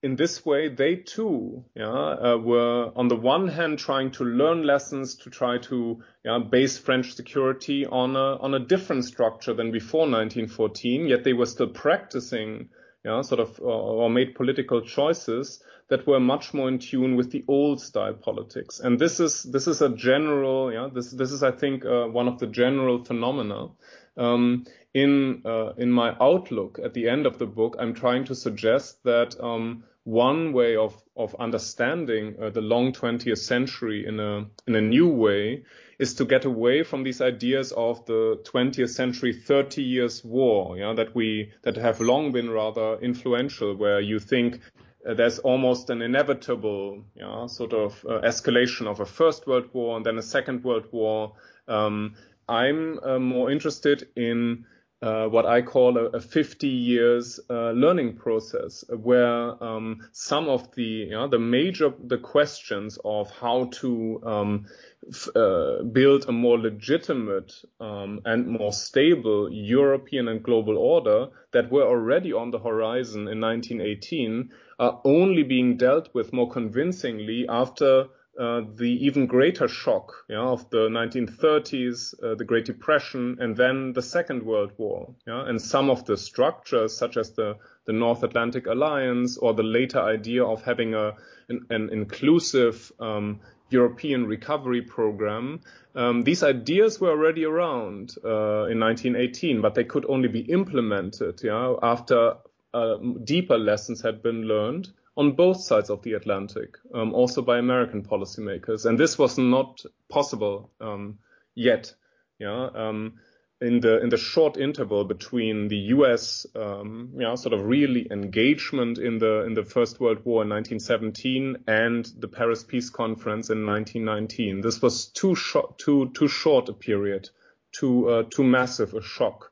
in this way, they too yeah, uh, were on the one hand trying to learn lessons to try to yeah, base French security on a on a different structure than before 1914. Yet they were still practicing yeah, sort of, or made political choices that were much more in tune with the old style politics. And this is this is a general, yeah, this this is I think uh, one of the general phenomena. Um, in uh, in my outlook at the end of the book, I'm trying to suggest that um, one way of of understanding uh, the long 20th century in a in a new way is to get away from these ideas of the 20th century 30 years war yeah that we that have long been rather influential where you think uh, there's almost an inevitable yeah, sort of uh, escalation of a first world war and then a second world war. Um, i'm uh, more interested in uh, what I call a, a 50 years uh, learning process, where um, some of the you know, the major the questions of how to um, f- uh, build a more legitimate um, and more stable European and global order that were already on the horizon in 1918 are only being dealt with more convincingly after uh, the even greater shock yeah, of the 1930s, uh, the Great Depression, and then the Second World War. Yeah? And some of the structures, such as the, the North Atlantic Alliance or the later idea of having a, an, an inclusive um, European recovery program, um, these ideas were already around uh, in 1918, but they could only be implemented yeah, after uh, deeper lessons had been learned on both sides of the Atlantic, um, also by American policymakers. And this was not possible um, yet. Yeah, um, in the in the short interval between the U.S. Um, sort of really engagement in the in the First World War in 1917 and the Paris Peace Conference in 1919, this was too short too too short a period, too uh, too massive a shock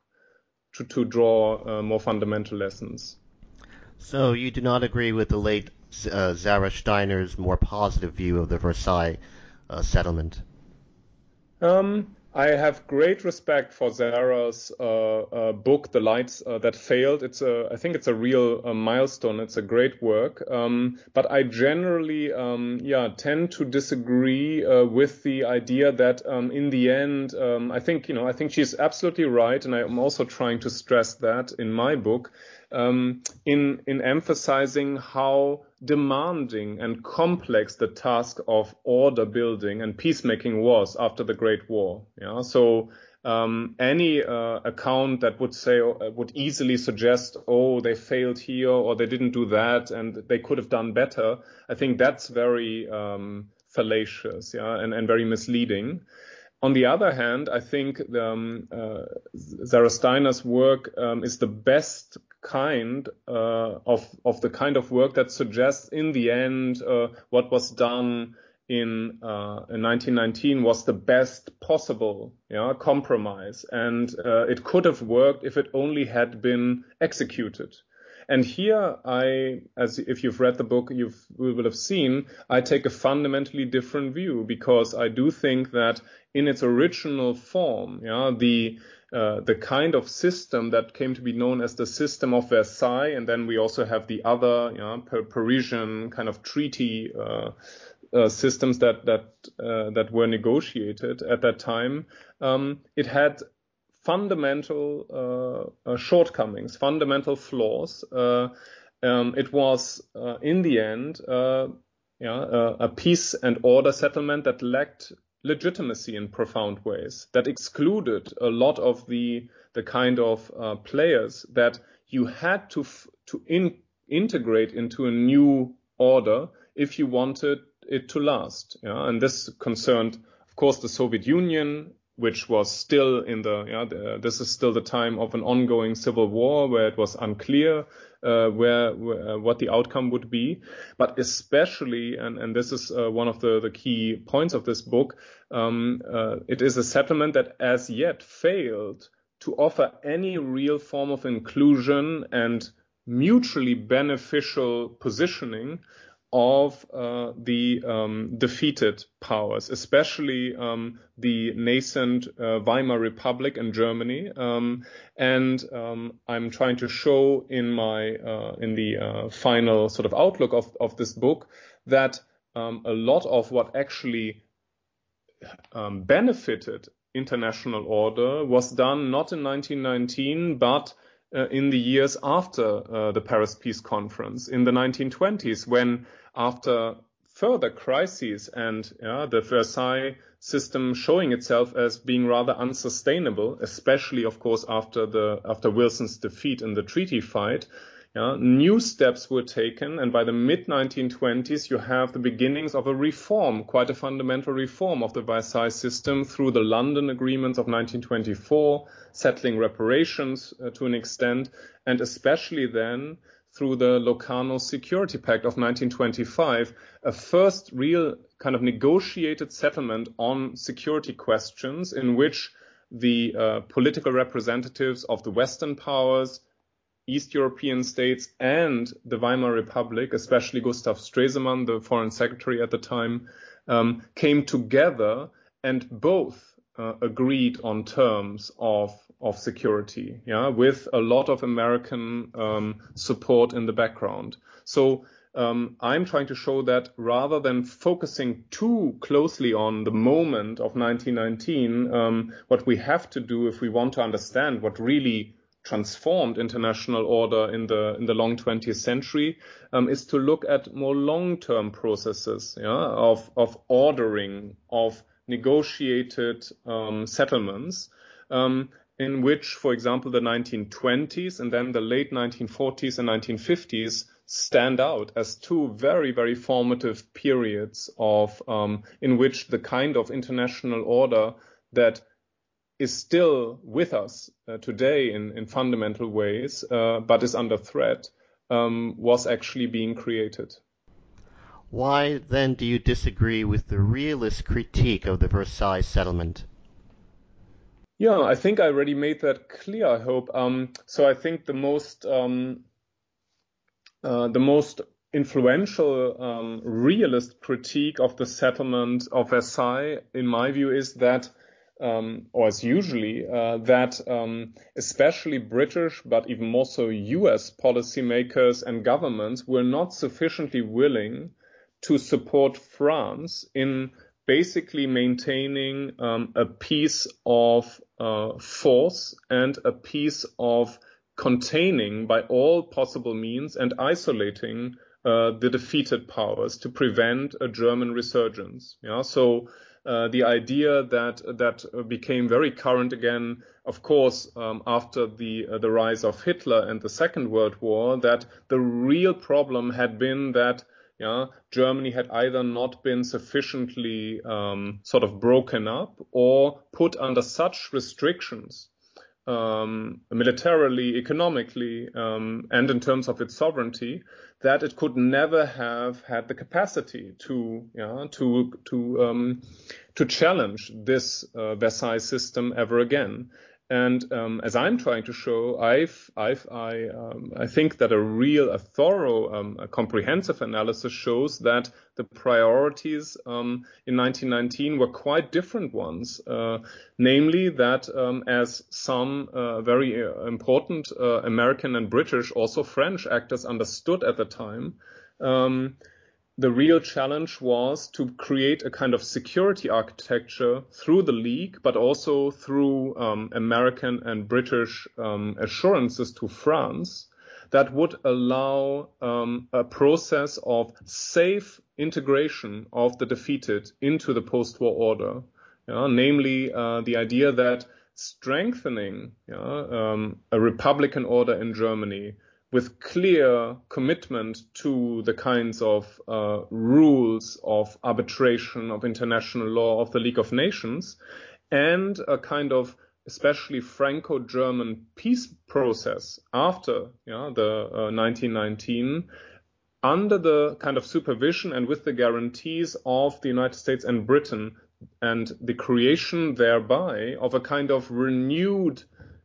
to to draw uh, more fundamental lessons.
So you do not agree with the late uh, Zara Steiner's more positive view of the Versailles uh, settlement?
Um, I have great respect for Zara's uh, uh, book, The Lights uh, That Failed. It's a, I think it's a real uh, milestone. It's a great work. Um, but I generally, um, yeah, tend to disagree with the idea that um, in the end, um, I think, you know, I think she's absolutely right. And I'm also trying to stress that in my book um, in in emphasizing how demanding and complex the task of order building and peacemaking was after the Great War. Yeah, so. Um, any uh, account that would say uh, would easily suggest, oh, they failed here or they didn't do that and they could have done better. I think that's very um, fallacious, yeah, and, and very misleading. On the other hand, I think um, uh, work um, is the best kind uh, of of the kind of work that suggests in the end uh, what was done in, uh, in 1919 was the best possible yeah, compromise, and uh, it could have worked if it only had been executed. And here, I, as if you've read the book, you will have seen, I take a fundamentally different view because I do think that in its original form, yeah, the uh, the kind of system that came to be known as the system of Versailles, and then we also have the other you know, Parisian kind of treaty uh, uh, systems that that uh, that were negotiated at that time. Um, it had fundamental uh, shortcomings, fundamental flaws. Um, it was in the end. Yeah, a peace and order settlement that lacked legitimacy in profound ways that excluded a lot of the the kind of uh, players that you had to f- to in- integrate into a new order if you wanted it to last. Yeah? And this concerned, of course, the Soviet Union, which was still in the, yeah, the, this is still the time of an ongoing civil war where it was unclear uh, where, where uh, what the outcome would be. But especially, and, and this is uh, one of the, the key points of this book, um, uh, it is a settlement that as yet failed to offer any real form of inclusion and mutually beneficial positioning of uh, the um, defeated powers, especially um, the nascent uh, Weimar Republic in Germany. Um, and um, I'm trying to show in my uh, in the uh, final sort of outlook of, of this book that um, a lot of what actually um, benefited international order was done not in 1919 but uh, in the years after uh, the Paris Peace Conference in the 1920s, when after further crises and yeah, the Versailles system showing itself as being rather unsustainable, especially, of course, after the after Wilson's defeat in the treaty fight. Yeah, new steps were taken, and by the mid 1920s, you have the beginnings of a reform, quite a fundamental reform of the Versailles system through the London agreements of 1924, settling reparations uh, to an extent, and especially then through the Locarno Security Pact of 1925, a first real kind of negotiated settlement on security questions in which the uh, political representatives of the Western powers, East European states and the Weimar Republic, especially Gustav Stresemann, the foreign secretary at the time, um, came together and both uh, agreed on terms of of security, yeah, with a lot of American um, support in the background. So um, I'm trying to show that rather than focusing too closely on the moment of 1919, um, what we have to do if we want to understand what really transformed international order in the in the long 20th century um, is to look at more long-term processes yeah, of of ordering of negotiated um, settlements um, in which, for example, the 1920s and then the late 1940s and 1950s stand out as two very, very formative periods of um, in which the kind of international order that is still with us uh, today in, in fundamental ways, uh, but is under threat, um, was actually being created.
Why then do you disagree with the realist critique of the Versailles settlement?
Yeah, I think I already made that clear. I hope. Um, so I think the most um, uh, the most influential um, realist critique of the settlement of Versailles, in my view, is that um, or as usually, uh, that um, especially British, but even more so US policymakers and governments were not sufficiently willing to support France in basically maintaining um, a peace of uh, force and a piece of containing by all possible means and isolating uh, the defeated powers to prevent a German resurgence. Yeah, so uh, the idea that that became very current again, of course, um, after the uh, the rise of Hitler and the Second World War, that the real problem had been that yeah, Germany had either not been sufficiently um, sort of broken up or put under such restrictions um, militarily, economically, um, and in terms of its sovereignty, that it could never have had the capacity to, yeah, to to um, to challenge this uh, Versailles system ever again. And um, as I'm trying to show, I've, I've, I, um, I think that a real, a thorough, um, a comprehensive analysis shows that the priorities um, in 1919 were quite different ones. Uh, namely, that um, as some uh, very uh, important uh, American and British, also French actors understood at the time, um, the real challenge was to create a kind of security architecture through the League, but also through um, American and British um, assurances to France that would allow um, a process of safe integration of the defeated into the post-war order. Yeah, namely, uh, the idea that strengthening yeah, um, a republican order in Germany with clear commitment to the kinds of uh, rules of arbitration, of international law, of the League of Nations, and a kind of especially Franco-German peace process after yeah, the uh, 1919 under the kind of supervision and with the guarantees of the United States and Britain and the creation thereby of a kind of renewed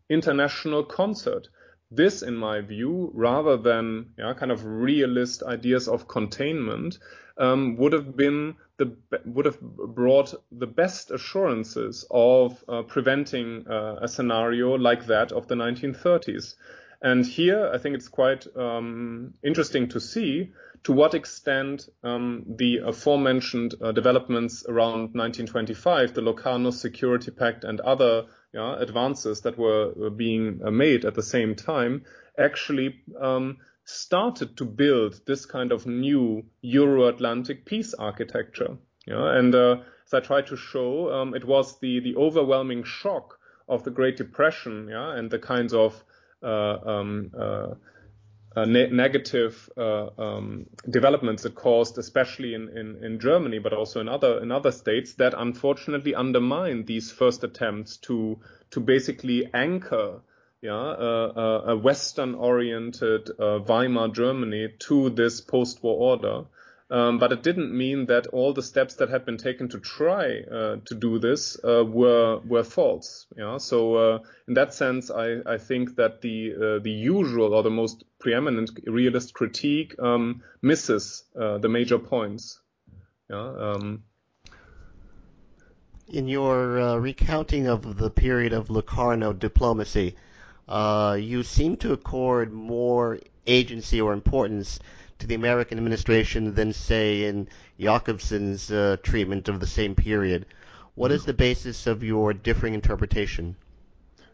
international concert. This, in my view, rather than yeah, kind of realist ideas of containment, um, would have been the would have brought the best assurances of uh, preventing uh, a scenario like that of the 1930s. And here, I think it's quite um, interesting to see to what extent um, the aforementioned uh, developments around 1925, the Locarno Security Pact and other yeah, advances that were being made at the same time actually um, started to build this kind of new Euro-Atlantic peace architecture. Yeah, and uh, as I tried to show, um, it was the the overwhelming shock of the Great Depression, yeah, and the kinds of uh, um, uh, uh, ne- negative uh, um, developments it caused, especially in, in, in, Germany, but also in other in other states, that unfortunately undermined these first attempts to to basically anchor yeah, uh, a Western-oriented uh, Weimar Germany to this post-war order. Um, but it didn't mean that all the steps that had been taken to try uh, to do this uh, were were false. Yeah? So uh, in that sense, I, I think that the uh, the usual or the most preeminent realist critique um, misses the major points. Yeah. Um,
in your recounting of the period of Locarno diplomacy, you seem to accord more agency or importance to the American administration than, say, in Jacobson's uh, treatment of the same period. What is the basis of your differing interpretation?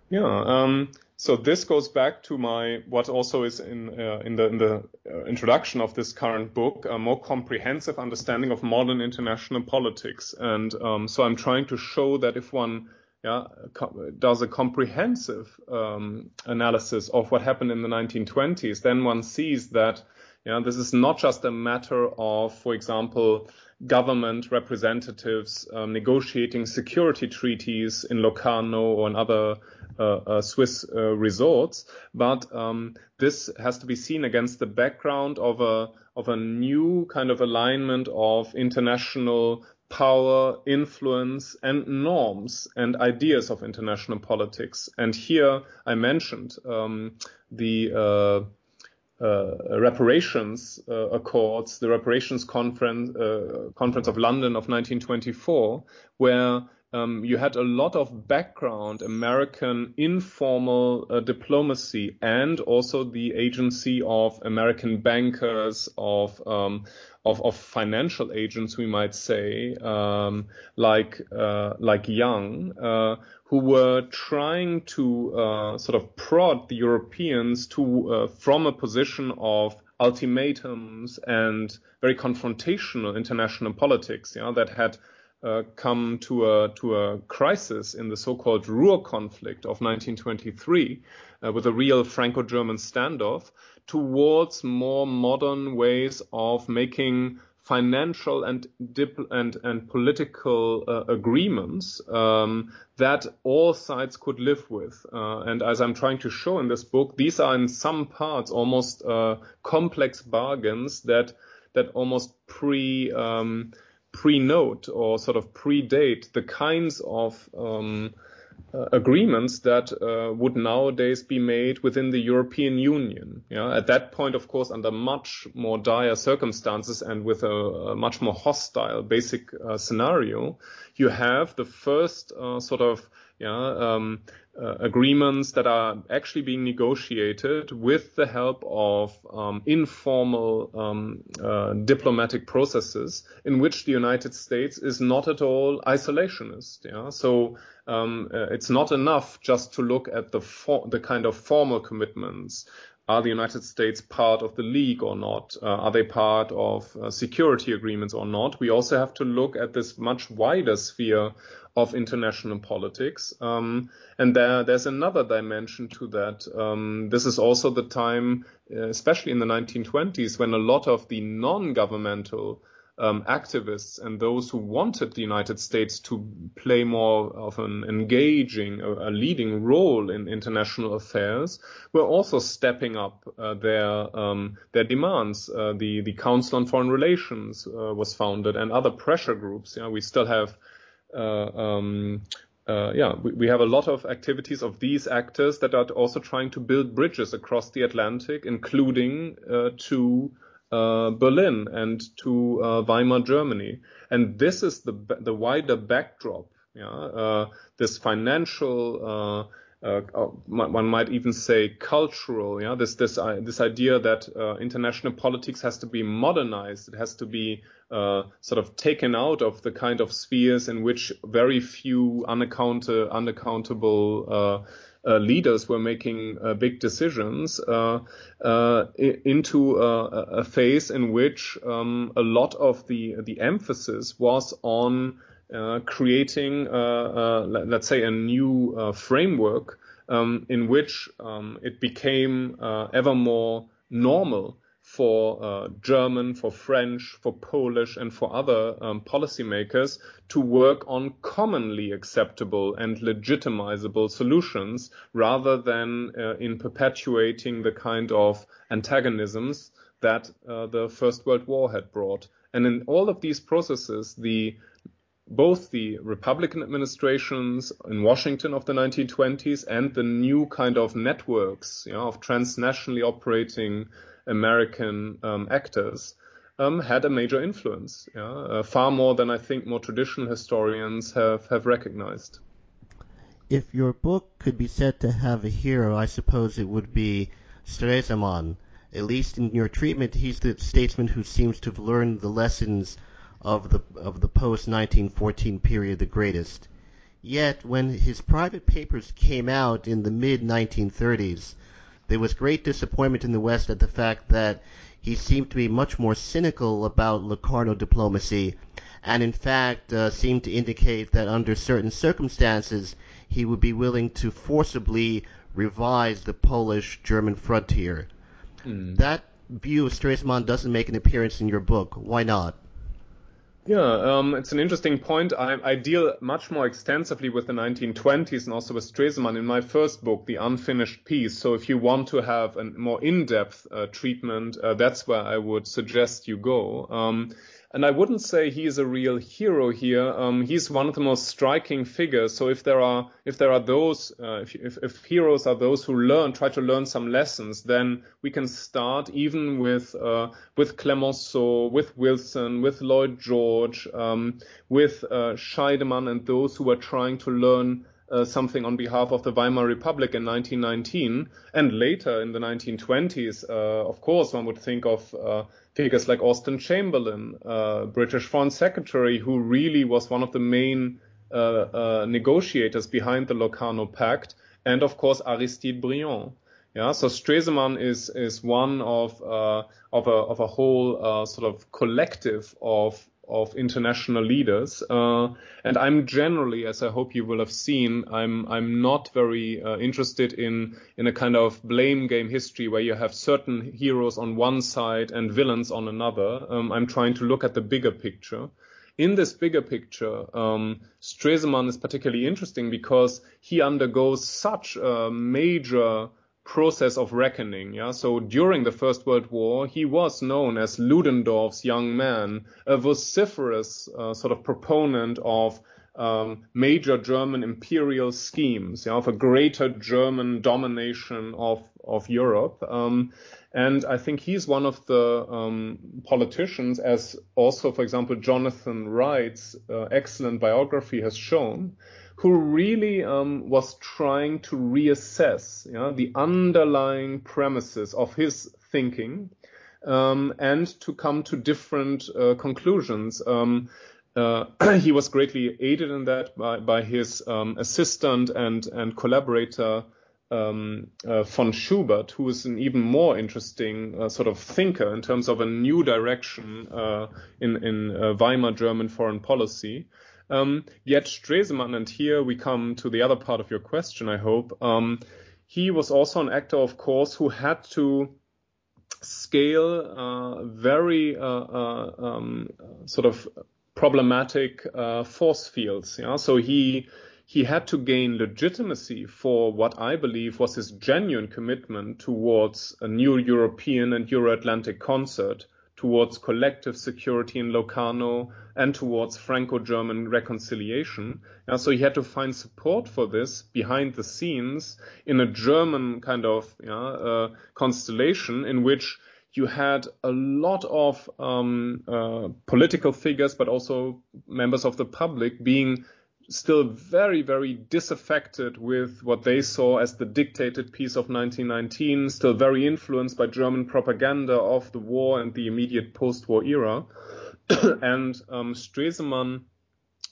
Yeah, um, so this goes back to my what also is in uh, in the in the uh, introduction of this current book, a more comprehensive understanding of modern international politics, and um, so I'm trying to show that if one yeah, does a comprehensive um, analysis of what happened in the 1920s, then one sees that yeah, this is not just a matter of, for example, government representatives um, negotiating security treaties in Locarno or in other uh, uh, Swiss uh, resorts, but um, this has to be seen against the background of a of a new kind of alignment of international power, influence, and norms and ideas of international politics. And here I mentioned um, the uh, uh, reparations uh, accords, the reparations conference uh, conference of London of 1924, where um, you had a lot of background American informal uh, diplomacy and also the agency of American bankers, of um, of, of, financial agents, we might say, um, like uh, like Young, uh, who were trying to uh, sort of prod the Europeans to uh, from a position of ultimatums and very confrontational international politics, yeah, that had uh, come to a to a crisis in the so-called Ruhr conflict of 1923, uh, with a real Franco-German standoff, towards more modern ways of making financial and dip- and and political uh, agreements um, that all sides could live with. Uh, and as I'm trying to show in this book, these are in some parts almost uh, complex bargains that that almost pre um, pre-note or sort of predate the kinds of um, uh, agreements that uh, would nowadays be made within the European Union. Yeah? At that point, of course, under much more dire circumstances and with a, a much more hostile basic uh, scenario, you have the first uh, sort of yeah, um, uh, agreements that are actually being negotiated with the help of um, informal um, uh, diplomatic processes in which the United States is not at all isolationist. Yeah? So um, uh, it's not enough just to look at the for- the kind of formal commitments are the United States part of the League or not? Uh, are they part of uh, security agreements or not? We also have to look at this much wider sphere of international politics. Um, and there, there's another dimension to that. Um, this is also the time, uh, especially in the 1920s, when a lot of the non-governmental um, activists and those who wanted the United States to play more of an engaging, a, a leading role in international affairs, were also stepping up uh, their um, their demands. Uh, the the Council on Foreign Relations uh, was founded, and other pressure groups. Yeah, we still have. Uh, um, uh, yeah, we, we, have a lot of activities of these actors that are also trying to build bridges across the Atlantic, including uh, to uh, Berlin and to uh, Weimar Germany. And this is the the wider backdrop. Yeah, uh, this financial uh, one might even say cultural. Yeah, this this uh, this idea that uh, international politics has to be modernized. It has to be uh, sort of taken out of the kind of spheres in which very few unaccount- unaccountable uh, uh, leaders were making uh, big decisions uh, uh into a phase in which um, a lot of the the emphasis was on uh, creating, let's say, a new framework um, in which um, it became ever more normal for uh, German, for French, for Polish, and for other um, policymakers to work on commonly acceptable and legitimizable solutions rather than uh, in perpetuating the kind of antagonisms that uh, the First World War had brought. And in all of these processes, the both the Republican administrations in Washington of the 1920s and the new kind of networks you know, of transnationally operating American um, actors um, had a major influence, yeah? uh, far more than I think more traditional historians have, have recognized.
If your book could be said to have a hero, I suppose it would be Stresemann. At least in your treatment, he's the statesman who seems to have learned the lessons of the of the post 1914 period the greatest. Yet, when his private papers came out in the mid 1930s, there was great disappointment in the West at the fact that he seemed to be much more cynical about Locarno diplomacy, and in fact uh, seemed to indicate that under certain circumstances he would be willing to forcibly revise the Polish-German frontier. Mm. That view of Stresemann doesn't make an appearance in your book. Why not?
Yeah, um, it's an interesting point. I, I, deal much more extensively with the 1920s and also with Stresemann in my first book, The Unfinished Peace. So if you want to have a more in-depth uh, treatment, uh, that's where I would suggest you go. Um, and I wouldn't say he is a real hero here. Um, he's one of the most striking figures. So if there are if there are those uh, if, if, heroes are those who learn try to learn some lessons, then we can start even with uh, with Clemenceau, with Wilson, with Lloyd George, um, with uh, Scheidemann, and those who are trying to learn uh, something on behalf of the Weimar Republic in 1919, and later in the 1920s, uh, of course, one would think of uh, figures like Austen Chamberlain, uh, British Foreign Secretary, who really was one of the main uh, uh, negotiators behind the Locarno Pact, and of course Aristide Briand. Yeah, so Stresemann is is one of of a of a whole sort of collective of of international leaders. Uh, and I'm generally, as I hope you will have seen, I'm I'm not very uh, interested in in a kind of blame game history where you have certain heroes on one side and villains on another. Um, I'm trying to look at the bigger picture. In this bigger picture, um, Stresemann is particularly interesting because he undergoes such a major process of reckoning. Yeah, so during the First World War, he was known as Ludendorff's young man, a vociferous uh, sort of proponent of um, major German imperial schemes, yeah, of a greater German domination of of Europe. Um, and I think he's one of the um, politicians, as also, for example, Jonathan Wright's uh, excellent biography has shown, who really um, was trying to reassess know, the underlying premises of his thinking um, and to come to different uh, conclusions. Um, uh, he was greatly aided in that by, by his um, assistant and, and collaborator um, uh, von Schubert, who is an even more interesting uh, sort of thinker in terms of a new direction uh, in, in uh, Weimar German foreign policy. Um, yet Stresemann, and here we come to the other part of your question, I hope. Um, he was also an actor, of course, who had to scale uh, very uh, uh, um, sort of problematic uh, force fields. Yeah? So he he had to gain legitimacy for what I believe was his genuine commitment towards a new European and Euro-Atlantic concert towards collective security in Locarno and towards Franco-German reconciliation. So he had to find support for this behind the scenes in a German kind of yeah, uh, constellation in which you had a lot of um, uh, political figures, but also members of the public being still very, very disaffected with what they saw as the dictated peace of 1919, still very influenced by German propaganda of the war and the immediate post-war era. and um, Stresemann,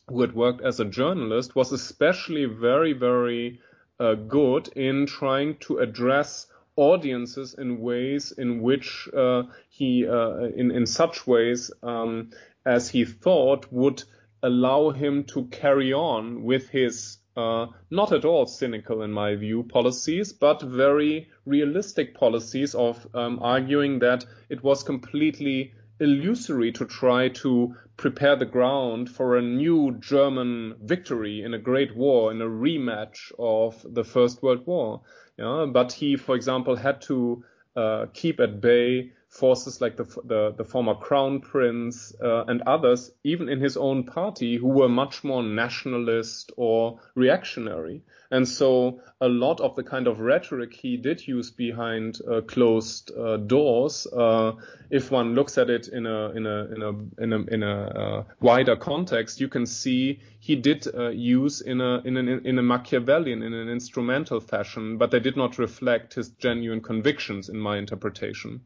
who had worked as a journalist, was especially very, very uh, good in trying to address audiences in ways in which uh, he, uh, in in such ways um, as he thought would allow him to carry on with his uh, not at all cynical, in my view, policies, but very realistic policies of um, arguing that it was completely illusory to try to prepare the ground for a new German victory in a great war, in a rematch of the First World War. Yeah, but he, for example, had to uh, keep at bay forces like the the, the former crown prince uh, and others, even in his own party, who were much more nationalist or reactionary. And so a lot of the kind of rhetoric he did use behind uh, closed uh, doors, uh, if one looks at it in a in a in a in a, in a uh, wider context, you can see he did uh, use in a in an in a Machiavellian in an instrumental fashion, but they did not reflect his genuine convictions in my interpretation.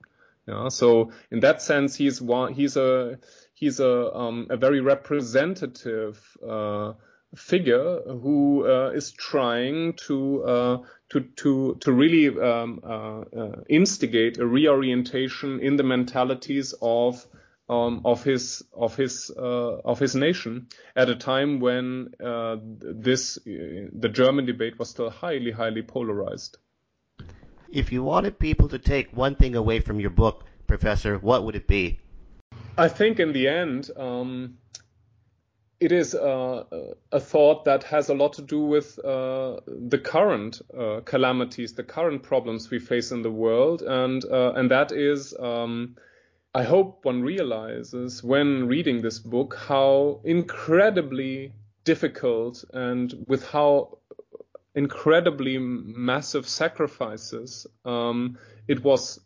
Yeah, so in that sense, he's one, he's a he's a um, a very representative uh, figure who uh, is trying to uh, to to to really um, uh, uh, instigate a reorientation in the mentalities of um, of his of his uh, of his nation at a time when this the German debate was still highly highly polarized.
If you wanted people to take one thing away from your book, Professor, what would it be?
I think in the end, um, it is uh, a thought that has a lot to do with uh, the current uh, calamities, the current problems we face in the world, and uh, and that is, um, I hope one realizes when reading this book how incredibly difficult and with how incredibly massive sacrifices. Um, it was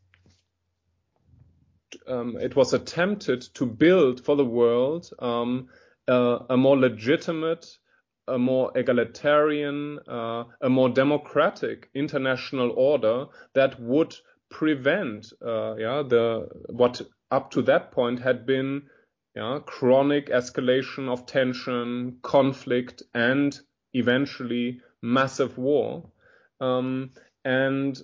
um, it was attempted to build for the world um, a more legitimate, a more egalitarian, uh, a more democratic international order that would prevent, uh, yeah, the what up to that point had been, yeah, chronic escalation of tension, conflict, and eventually massive war. Um, and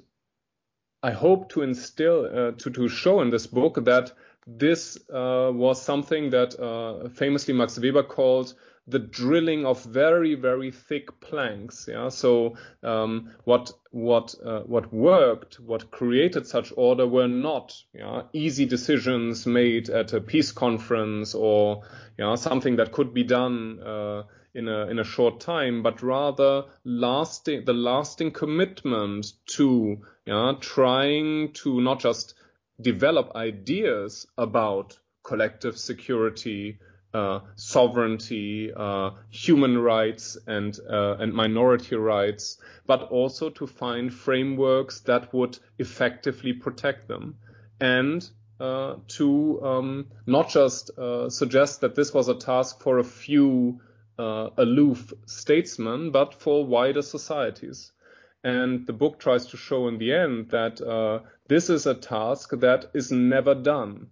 I hope to instill, uh, to, to show in this book that this uh, was something that uh, famously Max Weber called the drilling of very very thick planks. Yeah, so um, what what uh, what worked, what created such order were not yeah, easy decisions made at a peace conference or something that could be done uh, in a in a short time, but rather lasting the lasting commitment to yeah, trying to not just develop ideas about collective security, uh, sovereignty, uh, human rights, and uh, and minority rights, but also to find frameworks that would effectively protect them, and uh, to um, not just uh, suggest that this was a task for a few uh, aloof statesmen, but for wider societies. And the book tries to show in the end that uh, this is a task that is never done.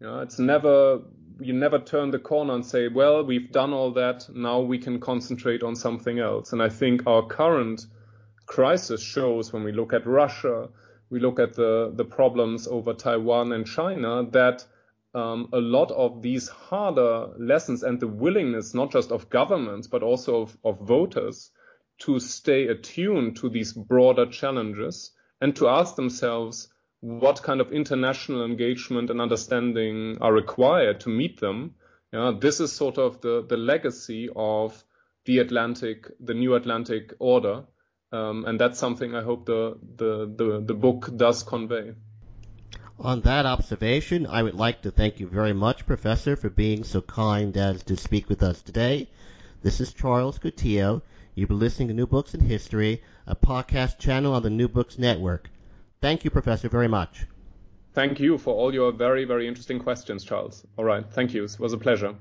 You know, it's never you never turn the corner and say, well, we've done all that. Now we can concentrate on something else. And I think our current crisis shows when we look at Russia, we look at the, the problems over Taiwan and China, that um, a lot of these harder lessons and the willingness, not just of governments, but also of, of voters, to stay attuned to these broader challenges and to ask themselves what kind of international engagement and understanding are required to meet them. Yeah, this is sort of the, the legacy of the Atlantic, the new Atlantic order. Um, and that's something I hope the, the, the, the book does convey.
On that observation, I would like to thank you very much, Professor, for being so kind as to speak with us today. This is Charles Coutinho. You've been listening to New Books in History, a podcast channel on the New Books Network. Thank you, Professor, very much.
Thank you for all your very, very interesting questions, Charles. All right. Thank you. It was a pleasure.